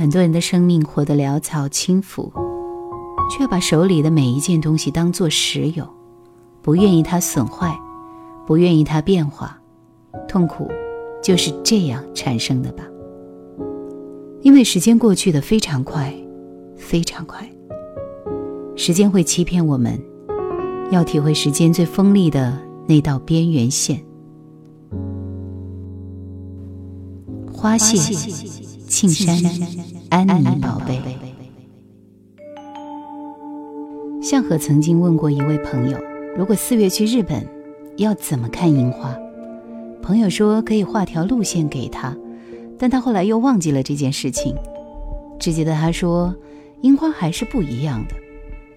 很多人的生命活得潦草轻浮，却把手里的每一件东西当作实有，不愿意它损坏，不愿意它变化，痛苦就是这样产生的吧。因为时间过去的非常快，非常快。时间会欺骗我们，要体会时间最锋利的那道边缘线。花谢，庆山，安妮宝贝。向和曾经问过一位朋友，如果四月去日本，要怎么看樱花？朋友说可以画条路线给他，但他后来又忘记了这件事情，只记得他说，樱花还是不一样的。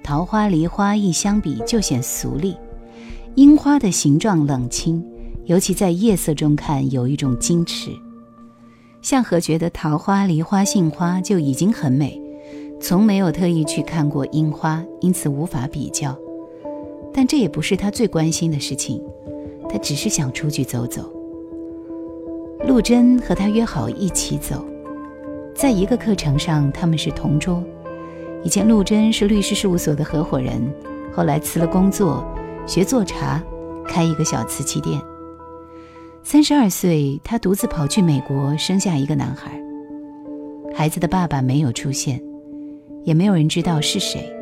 桃花、梨花一相比就显俗丽，樱花的形状冷清，尤其在夜色中看有一种矜持。向和觉得桃花、梨花、杏花就已经很美，从没有特意去看过樱花，因此无法比较。但这也不是他最关心的事情，他只是想出去走走。陆贞和他约好一起走，在一个课程上，他们是同桌。以前陆贞是律师事务所的合伙人，后来辞了工作，学做茶，开一个小瓷器店。三十二岁，他独自跑去美国，生下一个男孩。孩子的爸爸没有出现，也没有人知道是谁。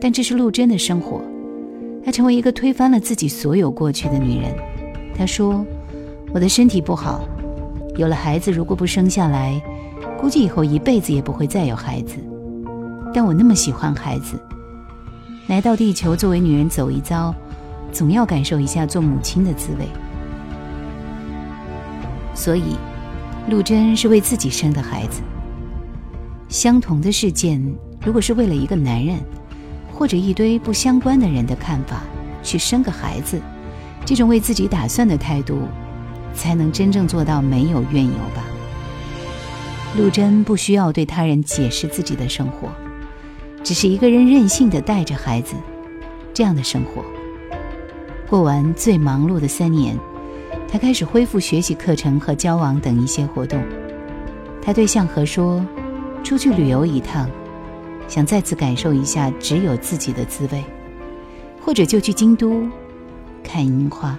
但这是陆贞的生活，她成为一个推翻了自己所有过去的女人。她说：“我的身体不好，有了孩子，如果不生下来，估计以后一辈子也不会再有孩子。”但我那么喜欢孩子，来到地球作为女人走一遭，总要感受一下做母亲的滋味。所以，陆贞是为自己生的孩子。相同的事件，如果是为了一个男人，或者一堆不相关的人的看法去生个孩子，这种为自己打算的态度，才能真正做到没有怨尤吧。陆贞不需要对他人解释自己的生活。只是一个人任性的带着孩子，这样的生活。过完最忙碌的三年，他开始恢复学习课程和交往等一些活动。他对向和说：“出去旅游一趟，想再次感受一下只有自己的滋味，或者就去京都看樱花。”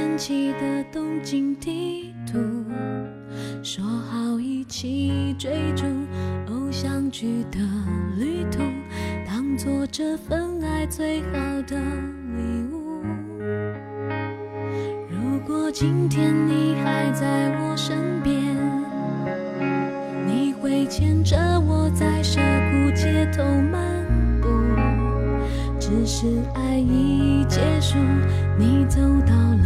神奇的东京地图说好一起追逐偶像剧的旅途当作这份爱最好的礼物。如果今天你还在我身边你会牵着我在山谷街头漫步只是爱已结束你走到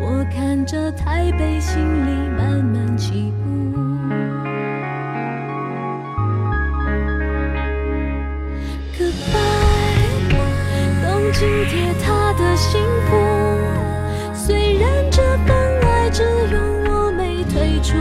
我看着台北，心里慢慢起雾。Goodbye，东京铁塔的幸福。虽然这份爱只有我没退出，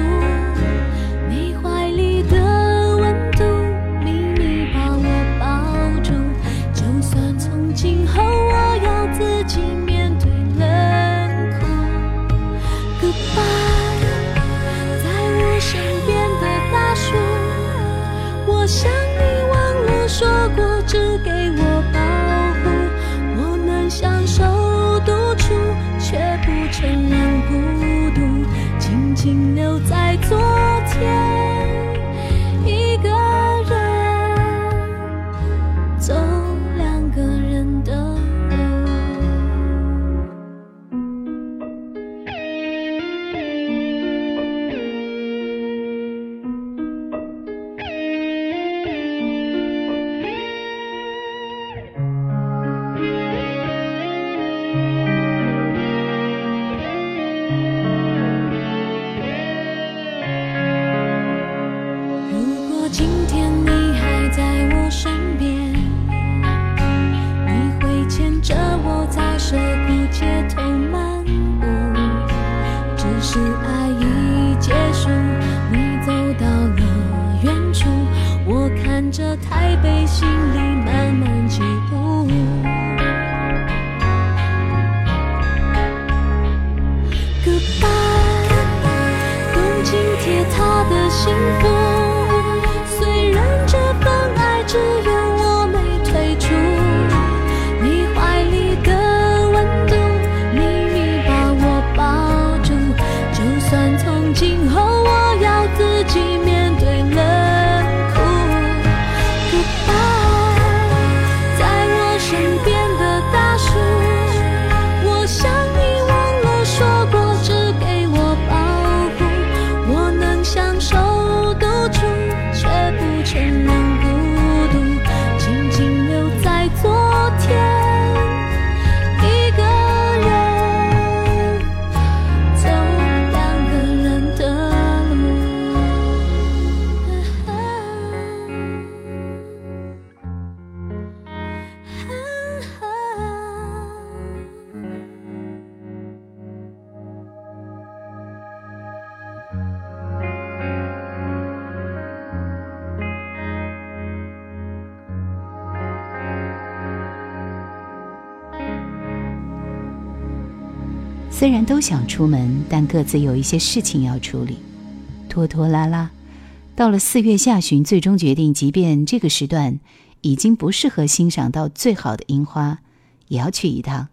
虽然都想出门，但各自有一些事情要处理，拖拖拉拉。到了四月下旬，最终决定，即便这个时段已经不适合欣赏到最好的樱花，也要去一趟，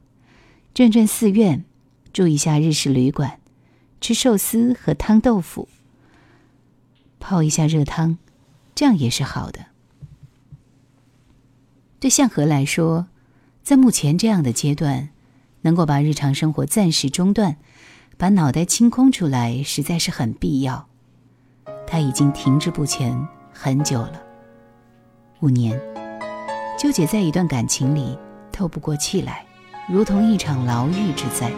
转转寺院，住一下日式旅馆，吃寿司和汤豆腐，泡一下热汤，这样也是好的。对向和来说，在目前这样的阶段，能够把日常生活暂时中断，把脑袋清空出来，实在是很必要。他已经停滞不前很久了，五年，纠结在一段感情里透不过气来，如同一场牢狱之灾。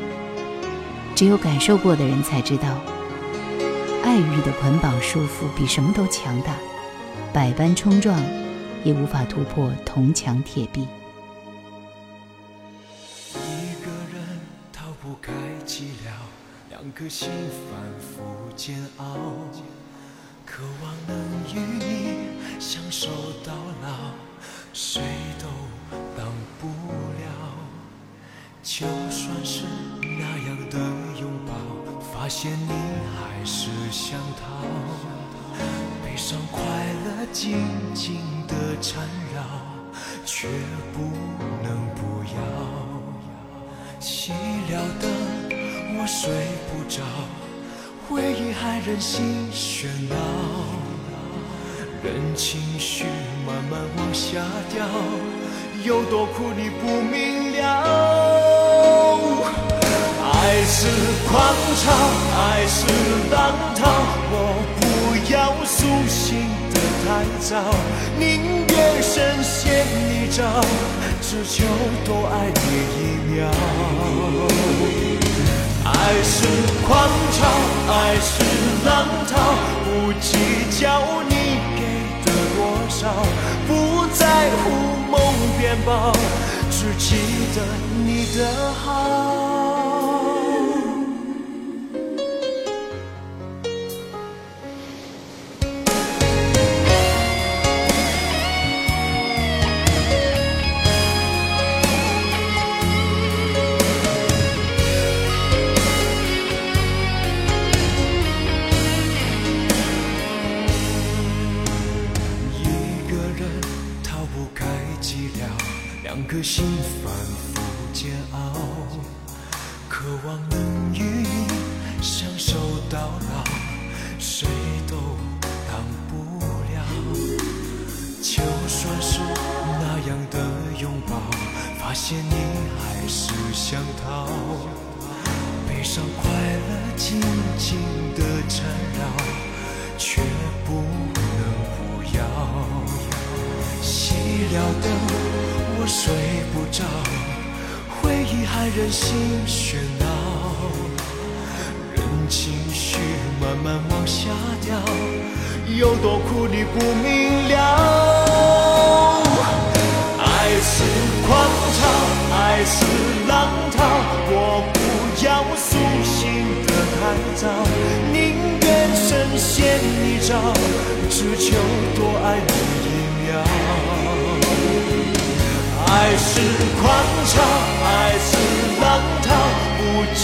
只有感受过的人才知道，爱欲的捆绑束缚比什么都强大，百般冲撞也无法突破铜墙铁壁。的心反复煎熬，渴望能与你相守到老，谁都挡不了。就算是那样的拥抱，发现你还是想逃，悲伤快乐紧紧的缠绕，却不能不要。熄了灯，我睡不着，回忆还任性喧闹，任情绪慢慢往下掉，有多苦你不明了。爱是狂潮，爱是浪涛，我不要苏醒的太早，宁愿深陷泥沼，只求多爱你一秒。爱是狂潮，爱是浪涛，不计较你给的多少，不在乎梦变薄，只记得你的好。颗心反复煎熬，渴望能与你相守到老，谁都挡不了。就算是那样的拥抱，发现你还是想逃，悲伤快乐紧紧的缠绕，却不能不要。熄了灯，我睡不着，回忆还任性喧闹，任情绪慢慢往下掉，有多苦你不明了。爱是狂潮，爱是浪涛，我不要苏醒的太早，宁愿深陷泥沼，只求多爱你一秒。爱是狂潮，爱是浪涛，不计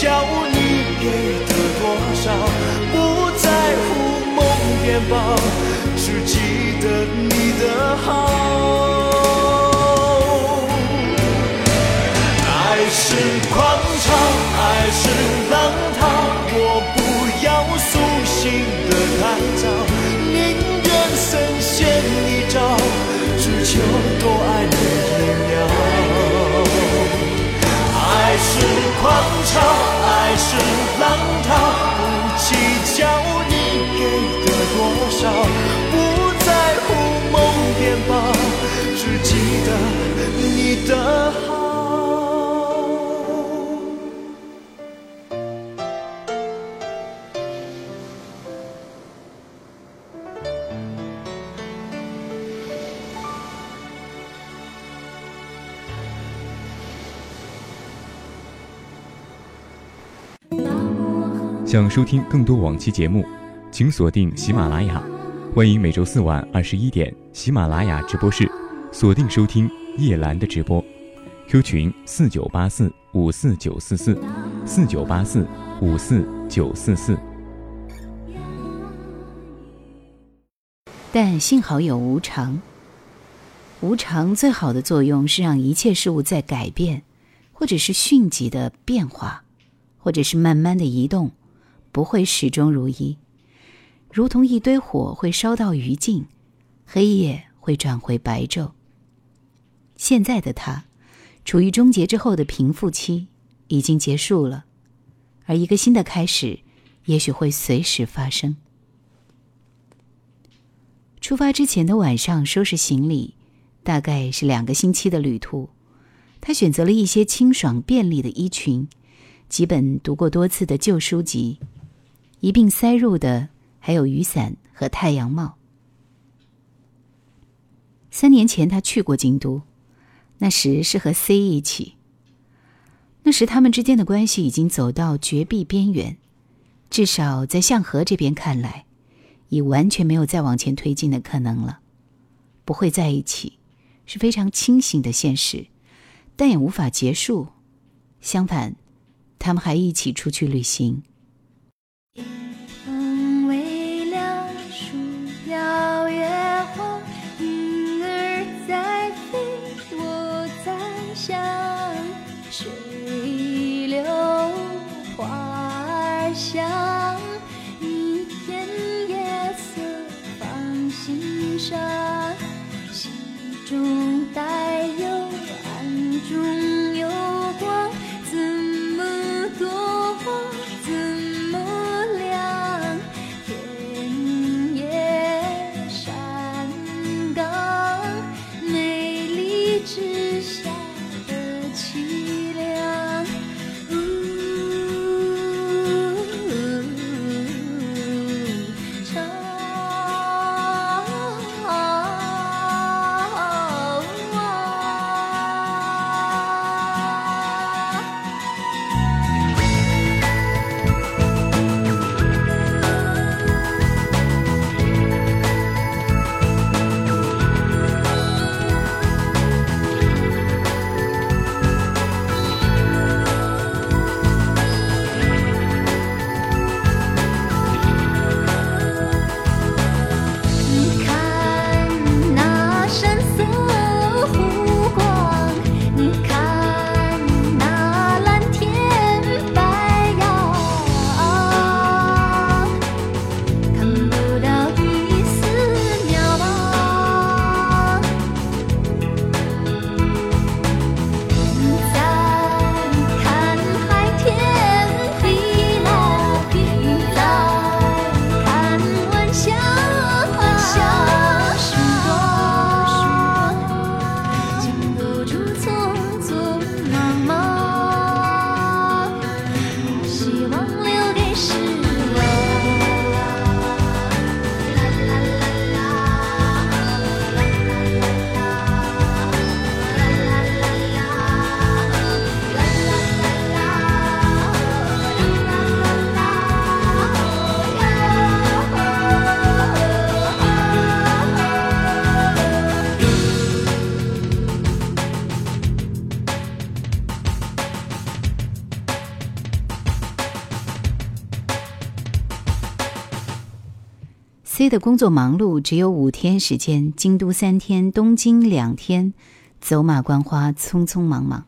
较你给的多少，不在乎梦变薄，只记得你的好。爱是狂伤想收听更多往期节目，请锁定喜马拉雅。欢迎每周四晚二十一点喜马拉雅直播室锁定收听叶兰的直播。Q 群四九八四五四九四四四九八四五四九四四。但幸好有无常。无常最好的作用是让一切事物在改变，或者是迅疾的变化，或者是慢慢的移动，不会始终如一。如同一堆火会烧到余烬，黑夜会转回白昼。现在的他，处于终结之后的平复期已经结束了，而一个新的开始，也许会随时发生。出发之前的晚上，收拾行李，大概是两个星期的旅途。他选择了一些清爽便利的衣裙，几本读过多次的旧书籍，一并塞入的还有雨伞和太阳帽。三年前他去过京都，那时是和 C 一起。那时他们之间的关系已经走到绝壁边缘，至少在向和这边看来。已完全没有再往前推进的可能了，不会在一起，是非常清醒的现实，但也无法结束。相反，他们还一起出去旅行。想，一片夜色放心上，心中带的工作忙碌，只有五天时间，京都三天，东京两天，走马观花，匆匆忙忙。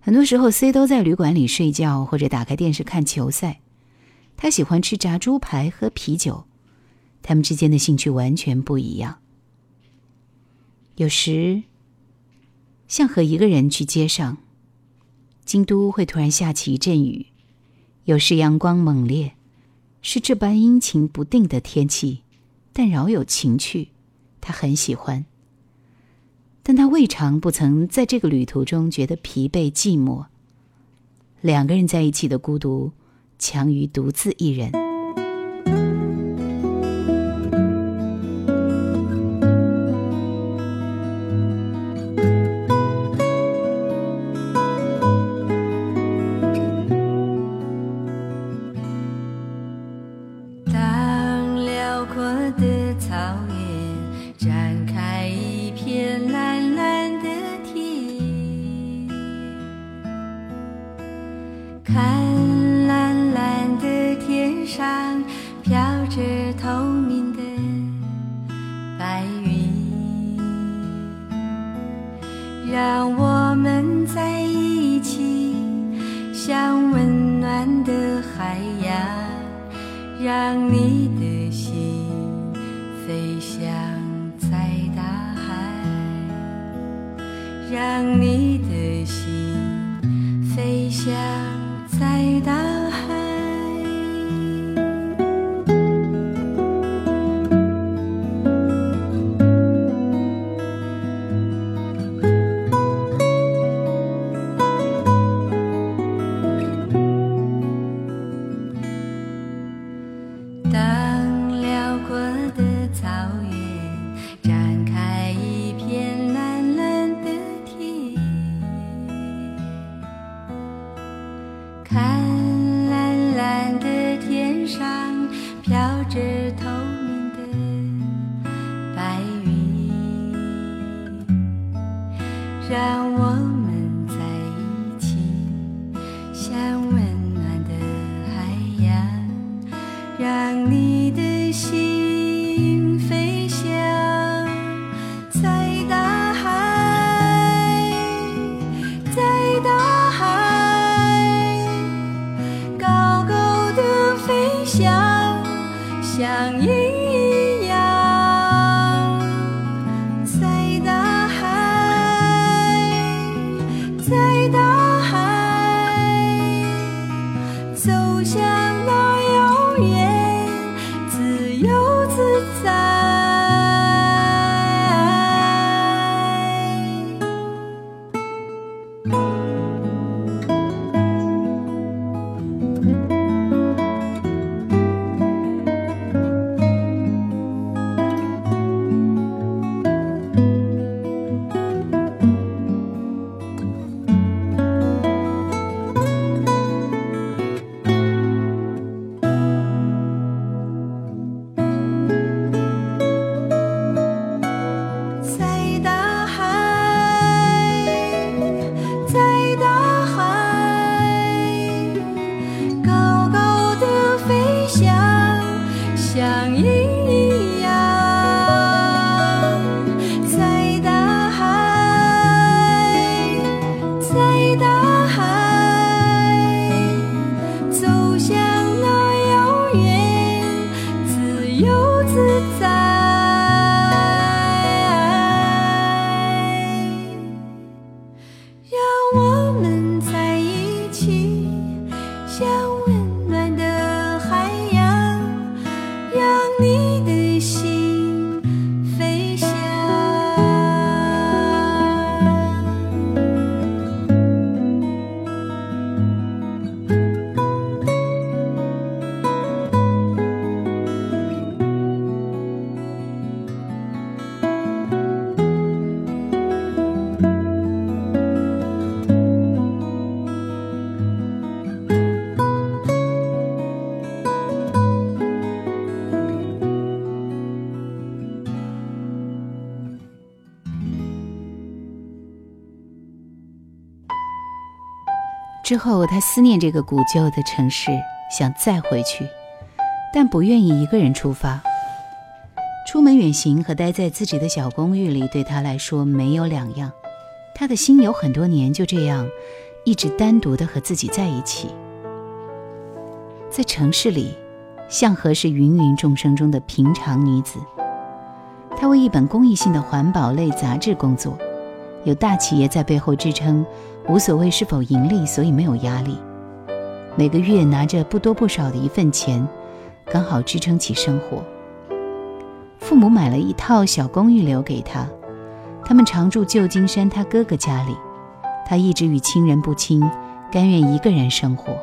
很多时候，C 都在旅馆里睡觉，或者打开电视看球赛。他喜欢吃炸猪排，喝啤酒。他们之间的兴趣完全不一样。有时，像和一个人去街上，京都会突然下起一阵雨；有时阳光猛烈，是这般阴晴不定的天气，但饶有情趣。他很喜欢，但他未尝不曾在这个旅途中觉得疲惫寂寞。两个人在一起的孤独，强于独自一人。开。い。之后，他思念这个古旧的城市，想再回去，但不愿意一个人出发，出门远行和待在自己的小公寓里对他来说没有两样。他的心有很多年就这样，一直单独的和自己在一起。在城市里，向和是芸芸众生中的平常女子。她为一本公益性的环保类杂志工作，有大企业在背后支撑，无所谓是否盈利，所以没有压力。每个月拿着不多不少的一份钱，刚好支撑起生活。父母买了一套小公寓留给他。他们常住旧金山他哥哥家里，他一直与亲人不亲，甘愿一个人生活。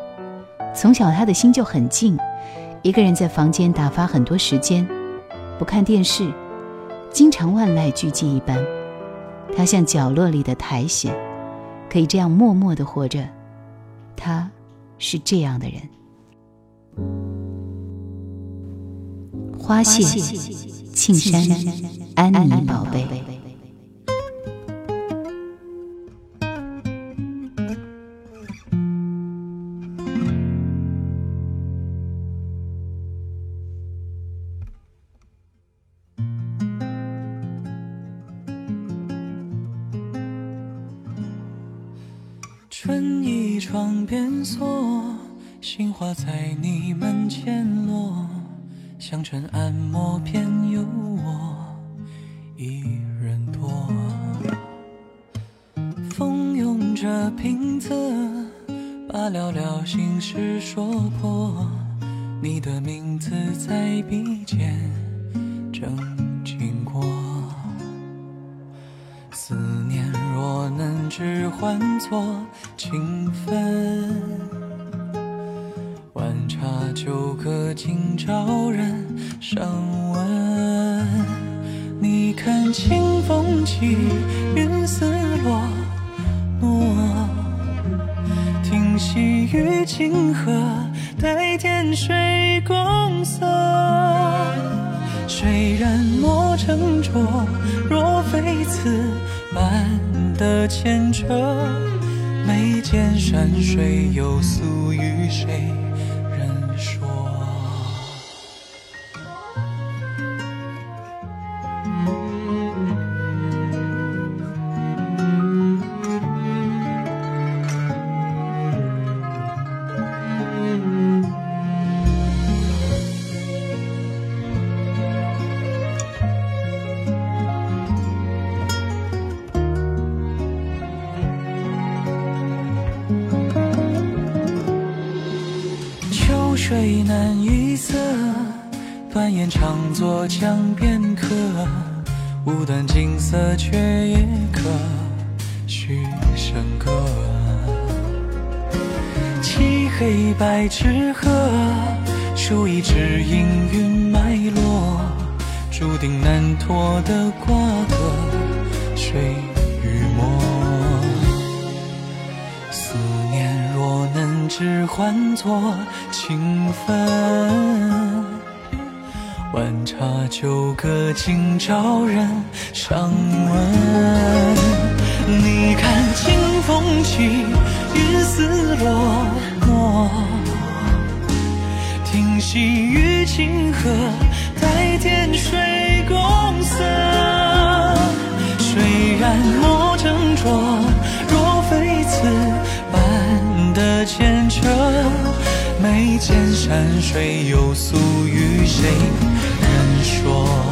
从小他的心就很静，一个人在房间打发很多时间，不看电视，经常万籁俱寂一般。他像角落里的苔藓，可以这样默默的活着。他是这样的人。花谢，庆山，安妮宝贝。的名字在笔尖正经过。思念若能只换作情分，晚茶酒歌今朝人尚闻。你看清风起，云丝落落，听细雨清河，待天水然莫成浊，若非此般的牵扯，眉间山水又诉与谁？能只换作情分，晚茶酒歌今朝人尚闻。你看清风起，云丝落落，听细雨清河，待天水共色。水染墨斟酌，的牵扯，眉间山水又诉与谁人说？